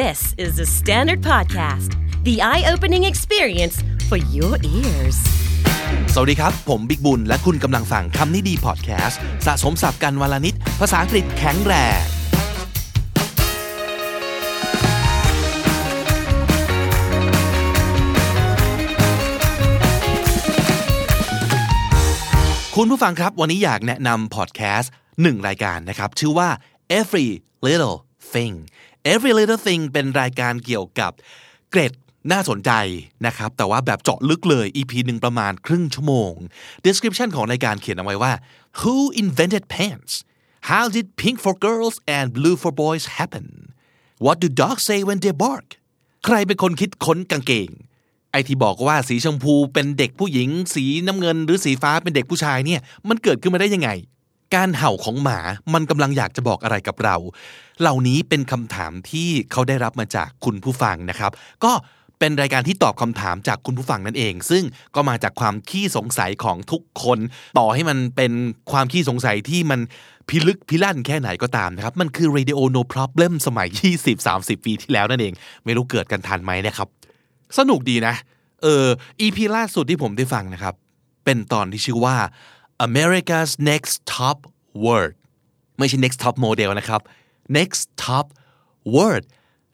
This is the Standard Podcast, the eye opening experience for your ears. สวัสดีครับ ผมบิ๊กบุญ และคุณกำลังฟังคำนี้ดีพอดแคสต์สะสมสับกันวลนิด ภาษาอังกฤษแข็งแรงคุณผู้ฟังครับ วันนี้อยากแนะนำพอดแคสต์หนึ่งรายการนะครับ ชื่อว่า Every Little Thing Every Little Thing เป็นรายการเกี่ยวกับเกร็ดน่าสนใจนะครับ แต่ว่าแบบเจาะลึกเลย EP หนึ่งประมาณครึ่งชั่วโมง description ของรายการเขียนเอาไว้ว่า Who invented pants How did pink for girls and blue for boys happen What do dogs say when they bark ใครเป็นคนคิดค้นกางเกง ไอที่บอกว่าสีชมพูเป็นเด็กผู้หญิง สีน้ำเงินหรือสีฟ้าเป็นเด็กผู้ชายเนี่ย มันเกิดขึ้นมาได้ยังไง การเห่าของหมามันกำลังอยากจะบอกอะไรกับเรา เหล่านี้เป็นคำถามที่เขาได้รับมาจากคุณผู้ฟังนะครับ ก็เป็นรายการที่ตอบคำถามจากคุณผู้ฟังนั่นเอง ซึ่งก็มาจากความขี้สงสัยของทุกคน ต่อให้มันเป็นความขี้สงสัยที่มันพิลึกพิลั่นแค่ไหนก็ตามนะครับ มันคือ Radio No Problem สมัย 20-30 ปีที่แล้วนั่นเอง ไม่รู้เกิดกันทันไหมนะครับ สนุกดีนะ เออ EP ล่าสุดที่ผมได้ฟังนะครับ เป็นตอนที่ชื่อว่า America's Next Top Word ไม่ใช่ next top model นะครับ next top word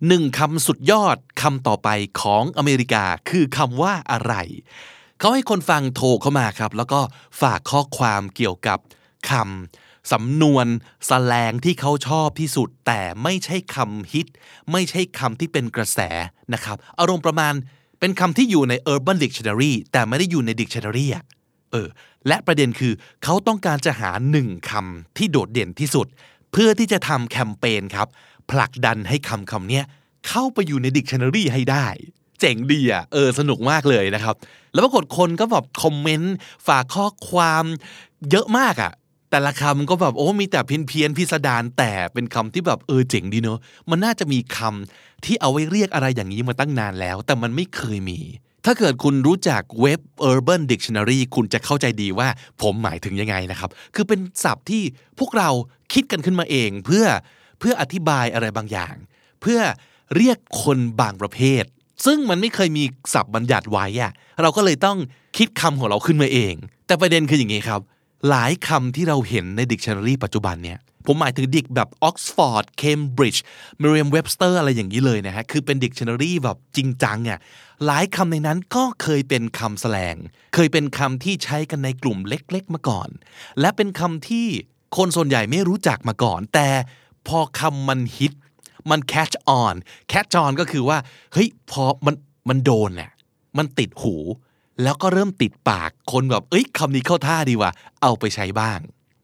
หนึ่งคำสุดยอดคำต่อไปของอเมริกาคือคำว่าอะไร เขาให้คนฟังโทรเข้ามาครับ แล้วก็ฝากข้อความเกี่ยวกับคำสำนวนสแลงที่เขาชอบที่สุด แต่ไม่ใช่คำฮิต ไม่ใช่คำที่เป็นกระแสนะครับ อารมณ์ประมาณเป็นคำที่อยู่ใน Urban Dictionary แต่ไม่ได้อยู่ใน Dictionary อะ เออและประเด็นคือเขาต้องการจะหาหนึ่งคำที่โดดเด่นที่สุด เพื่อที่จะทำแคมเปญครับ ผลักดันให้คำคำเนี้ยเข้าไปอยู่ใน Dictionary ให้ได้ เจ๋งดีอะเออสนุกมากเลยนะครับ แล้วปรากฏคนก็แบบคอมเมนต์ฝากข้อความเยอะมากอะแต่ละคำก็แบบโอ้มีแต่เพี้ยนเพียนพิสดารแต่เป็นคำที่แบบเออเจ๋งดีเนอะมันน่าจะมีคำที่เอาไว้เรียกอะไรอย่างนี้มาตั้งนานแล้ว แต่มันไม่เคยมี ถ้าเกิดคุณรู้จักเว็บ Urban Dictionary คุณจะเข้าใจดีว่าผมหมายถึงยังไงนะครับ คือเป็นศัพท์ที่พวกเราคิดกันขึ้นมาเองเพื่อเพื่ออธิบายอะไรบางอย่าง เพื่อเรียกคนบางประเภท ซึ่งมันไม่เคยมีศัพท์บัญญัติไว้อะเราก็เลยต้องคิดคำของเราขึ้นมาเอง แต่ประเด็นคืออย่างนี้ครับ หลายคำที่เราเห็นใน Dictionary ปัจจุบันเนี่ยผมหมายถึงดิกแบบ Oxford Cambridge Merriam-Webster อะไรอย่างนี้เลยนะฮะคือเป็น Dictionary แบบจริงจังอะหลายคำในนั้นก็เคยเป็นคำแสลง เคยเป็นคำที่ใช้กันในกลุ่มเล็กๆมาก่อน และเป็นคำที่คนส่วนใหญ่ไม่รู้จักมาก่อน แต่พอคำมันฮิตมัน catch on catch on ก็คือว่าเฮ้ยพอมันมันโดนน่ะมันติดหู แล้วก็เริ่มติดปากคนแบบเอ้ยคำนี้เข้าท่าดีว่ะเอาไปใช้บ้าง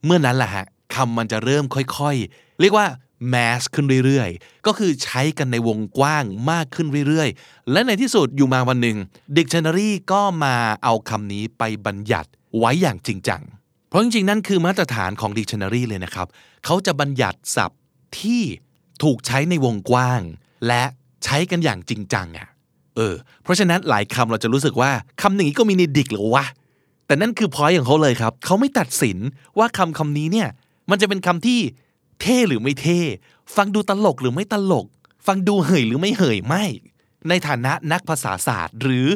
เมื่อนั้นแหละฮะคำมันจะเริ่มค่อยๆ เรียกว่า mass ขึ้นเรื่อยๆ ก็คือใช้กันในวงกว้างมากขึ้นเรื่อยๆ และในที่สุดอยู่มาวันหนึ่ง Dictionary ก็มาเอาคำนี้ไปบัญญัติไว้อย่างจริงจัง เพราะจริงๆ นั่นคือมาตรฐานของ Dictionary เลยนะครับ เขาจะบัญญัติศัพท์ที่ถูกใช้ในวงกว้าง และใช้กันอย่างจริงจังอะ เออเพราะฉะนั้นหลายคำเราจะรู้สึกว่าคำหนึ่งก็มีในดิกหรือวะแต่นั่นคือพอยของเขาเลยครับ เขาไม่ตัดสินว่าคำคำนี้เนี่ย มันจะเป็นคำที่เท่หรือไม่เท่ ฟังดูตลกหรือไม่ตลก ฟังดูเหยหรือไม่เหยไม่ ในฐานะนักภาษาศาสตร์ หรือ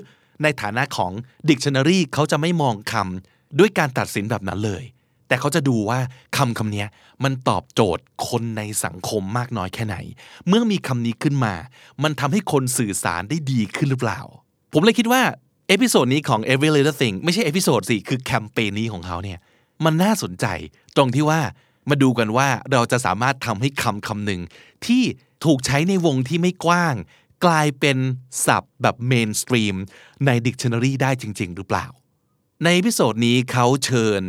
ในฐานะของ Dictionary เขาจะไม่มองคำด้วยการตัดสินแบบนั้นเลย แต่เขาจะดูว่าคำคำนี้มันตอบโจทย์คนในสังคมมากน้อยแค่ไหน เมื่อมีคำนี้ขึ้นมา มันทำให้คนสื่อสารได้ดีขึ้นหรือเปล่า ผมเลยคิดว่าเอพิโซดนี้ของ Every Little Thing ไม่ใช่ episode สิคือแคมเปญนี้ของเขาเนี่ยมันน่าสนใจตรงที่ว่ามาดูกันว่าเราจะสามารถทำให้คำคำหนึ่งที่ถูกใช้ในวงที่ไม่กว้าง กลายเป็นศัพท์แบบ mainstream ใน Dictionary ได้จริง ๆ หรือเปล่า ใน episode นี้เขาเชิญ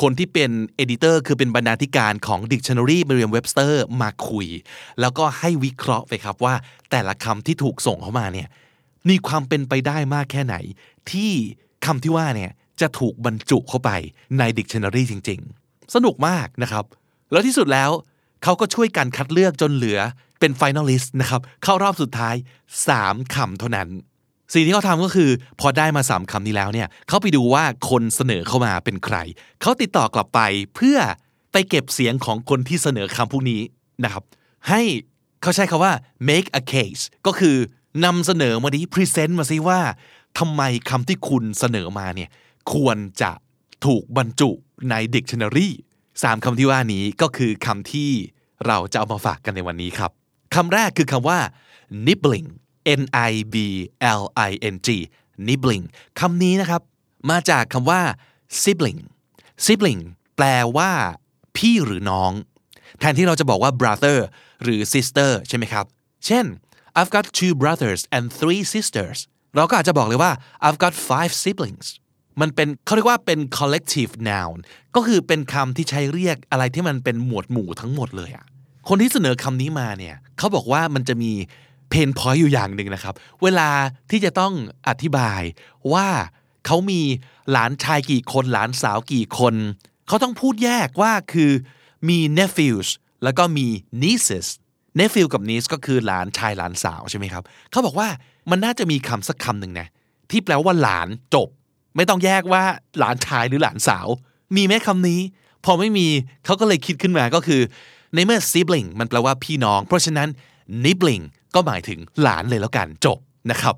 คนที่เป็น editor คือเป็นบรรณาธิการของ Dictionary Merriam-Webster มาคุย แล้วก็ให้วิเคราะห์ไปครับว่า แต่ละคำที่ถูกส่งเข้ามาเนี่ยมีความเป็นไปได้มากแค่ไหน ที่คำที่ว่าเนี่ยจะถูกบรรจุเข้าไปใน Dictionary จริง ๆ สนุกมากนะครับ แล้วที่สุดแล้วเขาก็ช่วยกันคัดเลือกจนเหลือเป็น finalist นะครับเข้ารอบสุดท้าย 3คำเท่านั้น สิ่งที่เขาทำก็คือ พอได้มา3คำนี้แล้วเนี่ยเขาไปดูว่าคนเสนอเข้ามาเป็นใคร เขาติดต่อกลับไปเพื่อไปเก็บเสียงของคนที่เสนอคำพวกนี้นะครับให้เขาใช้คาว่า make a case ก็คือนำเสนอมาดิ present มาสิว่าทำไมคำที่คุณเสนอมาเนี่ยควรจะถูกบรรจุใน dictionary สามคำที่ว่านี้ก็คือคำที่เราจะเอามาฝากกันในวันนี้ครับคำแรกคือคำว่า nibbling n i b l i n g nibbling คำนี้นะครับ มาจากคำว่า sibling sibling แปลว่า พี่หรือน้อง แทนที่เราจะบอกว่า brother หรือ sister ใช่ไหมครับ เช่น I've got two brothers and three sisters เราก็อาจจะบอกเลยว่า I've got five siblings มันเป็นเขาเรียกว่าเป็น collective noun ก็คือเป็นคำที่ใช้เรียกอะไรที่มันเป็นหมวดหมู่ทั้งหมดเลยอะคนที่เสนอคำนี้มาเนี่ยเขาบอกว่ามันจะมี เพนพอยต์อยู่อย่างหนึ่งนะครับ เวลาที่จะต้องอธิบายว่าเขามีหลานชายกี่คนหลานสาวกี่คน เขาต้องพูดแยกว่าคือมี nephews แล้วก็มี nieces nephew กับ niece ก็คือหลานชายหลานสาวใช่ไหมครับ เขาบอกว่ามันน่าจะมีคำสักคำหนึ่งนะที่แปลว่าหลานจบ ไม่ต้องแยกว่าหลานชายหรือหลานสาว มีไหมคำนี้ พอไม่มีเขาก็เลยคิดขึ้นมาก็คือ ในเมื่อ sibling มันแปลว่าพี่น้อง เพราะฉะนั้น nibbling ก็หมายถึงหลานเลยแล้วกันจบนะครับ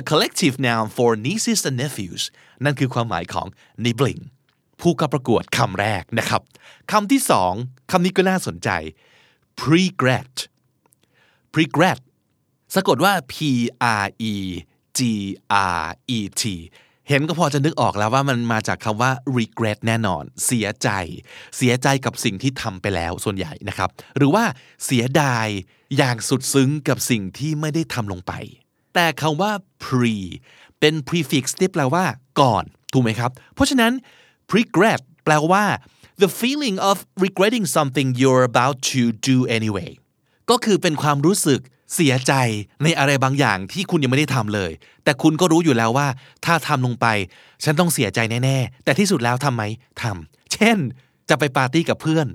a collective noun for nieces and nephews นั่นคือความหมายของ nibbling ผู้เข้าประกวดคำแรกนะครับคำที่สองคำนี้ก็น่าสนใจ pregret pregret สะกดว่า p r e g r e t เห็นก็พอจะนึกออกแล้วว่ามันมาจากคำว่า regret แน่นอน เสียใจ เสียใจกับสิ่งที่ทำไปแล้วส่วนใหญ่นะครับ หรือว่าเสียดายอย่างสุดซึ้งกับสิ่งที่ไม่ได้ทำลงไป แต่คำว่า pre เป็น prefix ที่แปลว่า ก่อน ถูกไหมครับ เพราะฉะนั้น regret แปลว่า the feeling of regretting something you're about to do anyway ก็คือเป็นความรู้สึก เสียใจในอะไรบางอย่างที่คุณยังไม่ได้ทำเลย แต่คุณก็รู้อยู่แล้วว่า ถ้าทำลงไป ฉันต้องเสียใจแน่ๆ แต่ที่สุดแล้วทำไหมทำเช่น จะไปปาร์ตี้กับเพื่อน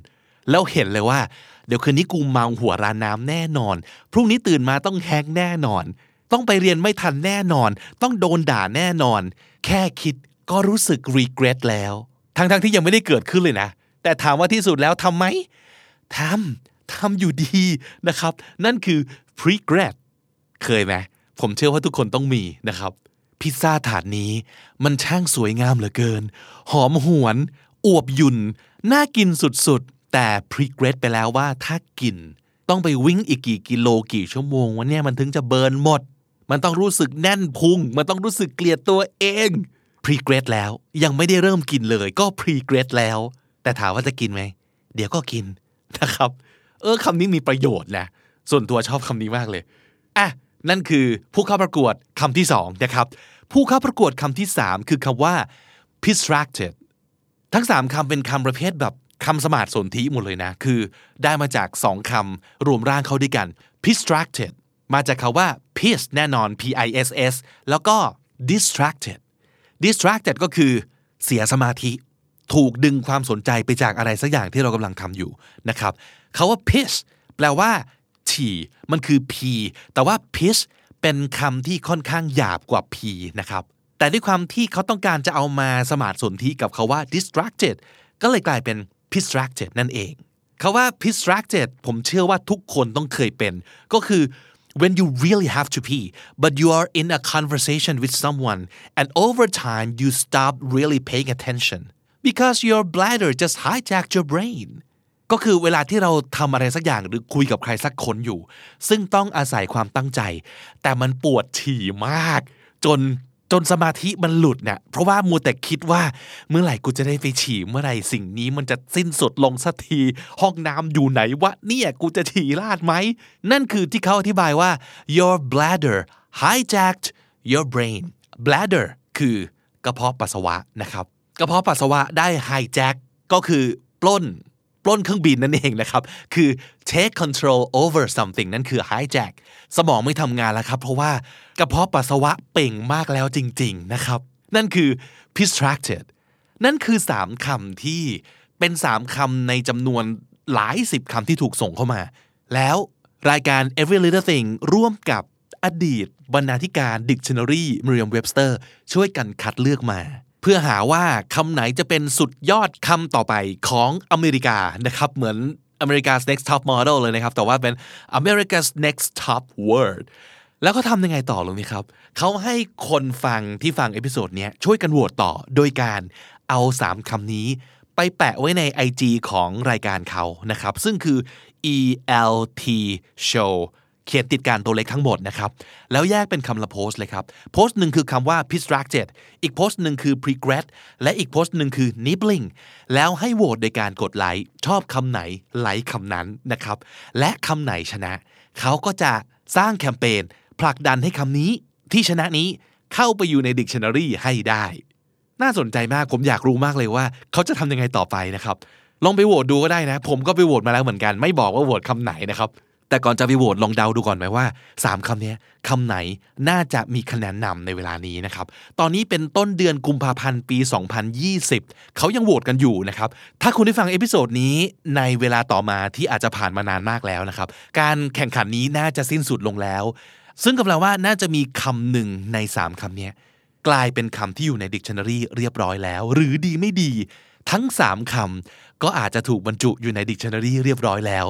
แล้วเห็นเลยว่า เดี๋ยวคืนนี้กูเมาหัวรานน้ำแน่นอน พรุ่งนี้ตื่นมาต้องแฮงแน่นอน ต้องไปเรียนไม่ทันแน่นอน ต้องโดนด่าแน่นอน แค่คิดก็รู้สึก regret แล้ว ทั้งๆทที่ยังไม่ได้เกิดขึ้นเลยนะ แต่ถามว่าที่สุดแล้วทำไหมทำทำอยู่ดีนะครับ นั่นคือ regret เคยไหมผมเชื่อว่าทุกคนต้องมีนะครับ พิซซ่าถาดนี้มันช่างสวยงามเหลือเกิน หอมหวน อวบยุ่น น่ากินสุดๆ แต่ regret ไปแล้วว่าถ้ากิน ต้องไปวิ่งอีกกี่กิโลกี่ชั่วโมงวันนี้มันถึงจะเบิร์นหมด มันต้องรู้สึกแน่นพุง มันต้องรู้สึกเกลียดตัวเอง regret แล้วยังไม่ได้เริ่มกินเลยก็ regret แล้ว แต่ถามว่าจะกินไหมเดี๋ยวก็กินนะครับ เออคำนี้มีประโยชน์นะ ส่วนตัวชอบคำนี้มากเลยอะนั่นคือผู้เข้าประกวดคำที่สองนะครับ ผู้เข้าประกวดคำที่สามคือคำว่า distracted ทั้งสามคำเป็นคำประเภทแบบคำสมาร์ทสนธิหมดเลยนะ คือได้มาจากสองคำรวมร่างเข้าด้วยกัน distracted มาจากคาว่า piss แน่นอน p i s s แล้วก็ distracted distracted ก็คือเสียสมาธิ ถูกดึงความสนใจไปจากอะไรสักอย่างที่เรากำลังทำอยู่นะครับคาว่า piss แปลว่า ฉี่มันคือ p แต่ว่า piss เป็นคำที่ค่อนข้างหยาบกว่า p นะครับ แต่ด้วยความที่เขาต้องการจะเอามาสมาร์ทสนธิกับเขาว่า distracted ก็เลยกลายเป็น distracted นั่นเองคาว่า distracted ผมเชื่อว่าทุกคนต้องเคยเป็น ก็คือ when you really have to pee but you are in a conversation with someone and over time you stop really paying attention because your bladder just hijacked your brain ก็คือเวลาที่เราทำอะไรสักอย่างหรือคุยกับใครสักคนอยู่ ซึ่งต้องอาศัยความตั้งใจ แต่มันปวดฉี่มาก จนจนสมาธิมันหลุดเนี่ยเพราะว่ามัวแต่คิดว่าเมื่อไหร่กูจะได้ไปฉี่เมื่อไหร่สิ่งนี้มันจะสิ้นสุดลงสักที ห้องน้ำอยู่ไหนวะเนี่ยกูจะฉี่ลาดไหม นั่นคือที่เขาอธิบายว่า your bladder hijacked your brain bladder คือกระเพาะปัสสาวะนะครับ กระเพาะปัสสาวะได้ hijack ก็คือปล้น ปล้นเครื่องบินนั่นเองนะครับ คือ take control over something นั่นคือ hijack สมองไม่ทำงานแล้วครับ เพราะว่ากระเพาะปัสสาวะเป่งมากแล้วจริง ๆ นะครับ นั่นคือ distracted นั่นคือสามคำที่เป็นสามคำในจำนวนหลายสิบคำที่ถูกส่งเข้ามา แล้วรายการ every little thing ร่วมกับอดีตบรรณาธิการ Dictionary Merriam-Webster ช่วยกันคัดเลือกมา เพื่อหาว่าคำไหนจะเป็นสุดยอดคำต่อไปของอเมริกานะครับ เหมือน America's Next Top Model เลยนะครับ แต่ว่าเป็น America's Next Top Word แล้วเขาทำยังไงต่อรู้ไหมครับเขาให้คนฟังที่ฟังเอพิโซดนี้ช่วยกันโหวตต่อโดยการเอา 3คำนี้ไปแปะไว้ใน IG ของรายการเขานะครับ ซึ่งคือ ELT Show เขียนติดการตัวเล็กทั้งหมดนะครับ แล้วแยกเป็นคำละโพสเลยครับ โพสหนึ่งคือคำว่า distracted อีกโพสหนึ่งคือ regret และอีกโพสหนึ่งคือ nibbling แล้วให้โหวตโดยการกดไลค์ ชอบคำไหน ไลค์คำนั้นนะครับ และคำไหนชนะ เขาก็จะสร้างแคมเปญผลักดันให้คำนี้ที่ชนะนี้เข้าไปอยู่ใน dictionary ให้ได้ น่าสนใจมาก ผมอยากรู้มากเลยว่า เขาจะทำยังไงต่อไปนะครับ ลองไปโหวตดูก็ได้นะ ผมก็ไปโหวตมาแล้วเหมือนกัน ไม่บอกว่าโหวตคำไหนนะครับ แต่ก่อนจะไปโหวตลองเดาดูก่อนไหมว่า 3คำนี้คำไหนน่าจะมีคะแนนนำในเวลานี้นะครับ ตอนนี้เป็นต้นเดือนกุมภาพันธ์ปี 2020 เขายังโหวตกันอยู่นะครับ ถ้าคุณได้ฟังเอพิโซดนี้ในเวลาต่อมาที่อาจจะผ่านมานานมากแล้วนะครับ การแข่งขันนี้น่าจะสิ้นสุดลงแล้ว ซึ่งกำลังว่าน่าจะมีคำหนึ่งใน 3คำนี้กลายเป็นคำที่อยู่ใน dictionary เรียบร้อยแล้ว หรือดีไม่ดีทั้ง 3คำก็อาจจะถูกบรรจุอยู่ใน dictionary เรียบร้อยแล้ว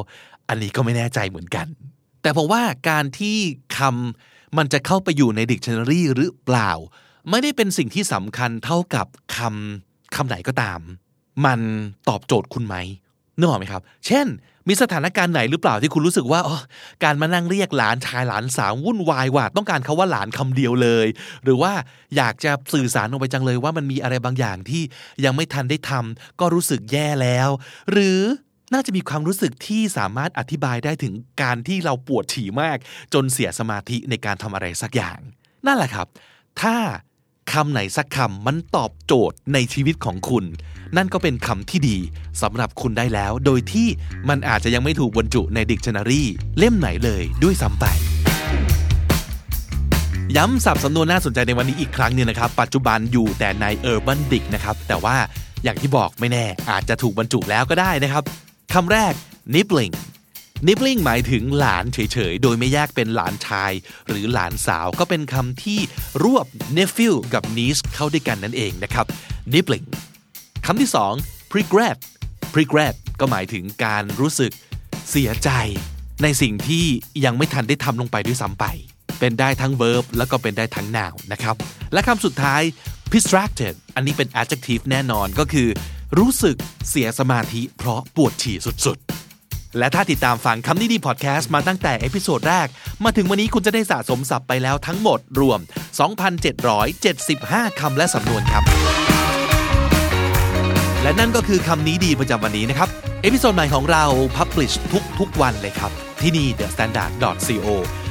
อันนี้ก็ไม่แน่ใจเหมือนกัน แต่ผมว่าการที่คำมันจะเข้าไปอยู่ใน dictionary หรือเปล่า ไม่ได้เป็นสิ่งที่สำคัญเท่ากับคำคำไหนก็ตาม มันตอบโจทย์คุณไหมนึกออกไหมครับ เช่น มีสถานการณ์ไหนหรือเปล่าที่คุณรู้สึกว่าอ๋อการมานั่งเรียกหลานชายหลานสาววุ่นวายว่า ต้องการคาว่าหลานคำเดียวเลย หรือว่าอยากจะสื่อสารออกไปจังเลยว่ามันมีอะไรบางอย่างที่ยังไม่ทันได้ทำก็รู้สึกแย่แล้ว หรือ น่าจะมีความรู้สึกที่สามารถอธิบายได้ถึงการที่เราปวดฉี่มาก จนเสียสมาธิในการทำอะไรสักอย่าง นั่นแหละครับ ถ้าคำไหนสักคำมันตอบโจทย์ในชีวิตของคุณ นั่นก็เป็นคำที่ดีสำหรับคุณได้แล้ว โดยที่มันอาจจะยังไม่ถูกบรรจุใน Dictionary เล่มไหนเลยด้วยซ้ำไป ย้ำสับสำนวนน่าสนใจในวันนี้อีกครั้งหนึ่งนะครับ ปัจจุบันอยู่แต่ใน Urban Dic นะครับ แต่ว่าอย่างที่บอกไม่แน่อาจจะถูกบรรจุแล้วก็ได้นะครับ คำแรก nibbling nibbling หมายถึงหลานเฉยๆ โดยไม่แยกเป็นหลานชาย หรือหลานสาวก็เป็นคำที่รวบ nephew กับ niece เข้าด้วยกันนั่นเองนะครับ nibbling คำที่สอง regret regret ก็หมายถึงการรู้สึกเสียใจ ในสิ่งที่ยังไม่ทันได้ทำลงไปด้วยซ้ำไป เป็นได้ทั้ง verb แล้วก็เป็นได้ทั้ง noun นะครับ และคำสุดท้าย distracted อันนี้เป็น adjective แน่นอนก็คือ รู้สึกเสียสมาธิเพราะปวดฉี่สุดๆ และถ้าติดตามฟังคำนี้ดีพอดแคสต์มาตั้งแต่ episode แรก มาถึงวันนี้คุณจะได้สะสมศัพท์ไปแล้วทั้งหมดรวม 2,775 คำและสำนวนครับ และนั่นก็คือคำนี้ดีประจำวันนี้นะครับ episode ใหม่ของเรา Publish ทุกทุกวันเลยครับ ที่นี่ The Standard co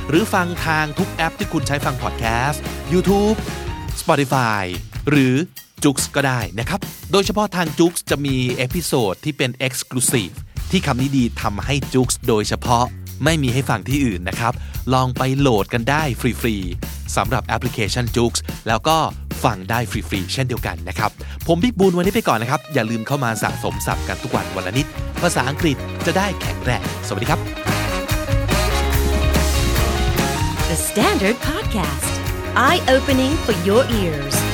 หรือฟังทางทุกแอปที่คุณใช้ฟังพอดแคสต์ YouTube Spotify หรือ JOOX ก็ได้นะครับ โดยเฉพาะทาง j u x จะมีเอพิโซดที่เป็น Exclusive ที่คำนี้ดีทำให้ j u x โดยเฉพาะไม่มีให้ฟังที่อื่นนะครับ ลองไปโหลดกันได้ฟรีๆสำหรับแอปพลิเคชัน j u x แล้วก็ฟังได้ฟรีๆเช่นเดียวกันนะครับ ผมบิ๊กบุญวันนี้ไปก่อนนะครับ อย่าลืมเข้ามาสะสมศัพท์กันทุกวันวันละนิด ภาษาอังกฤษจะได้แข็งแรงสวัสดีครับ The Standard Podcast, eye opening for your ears.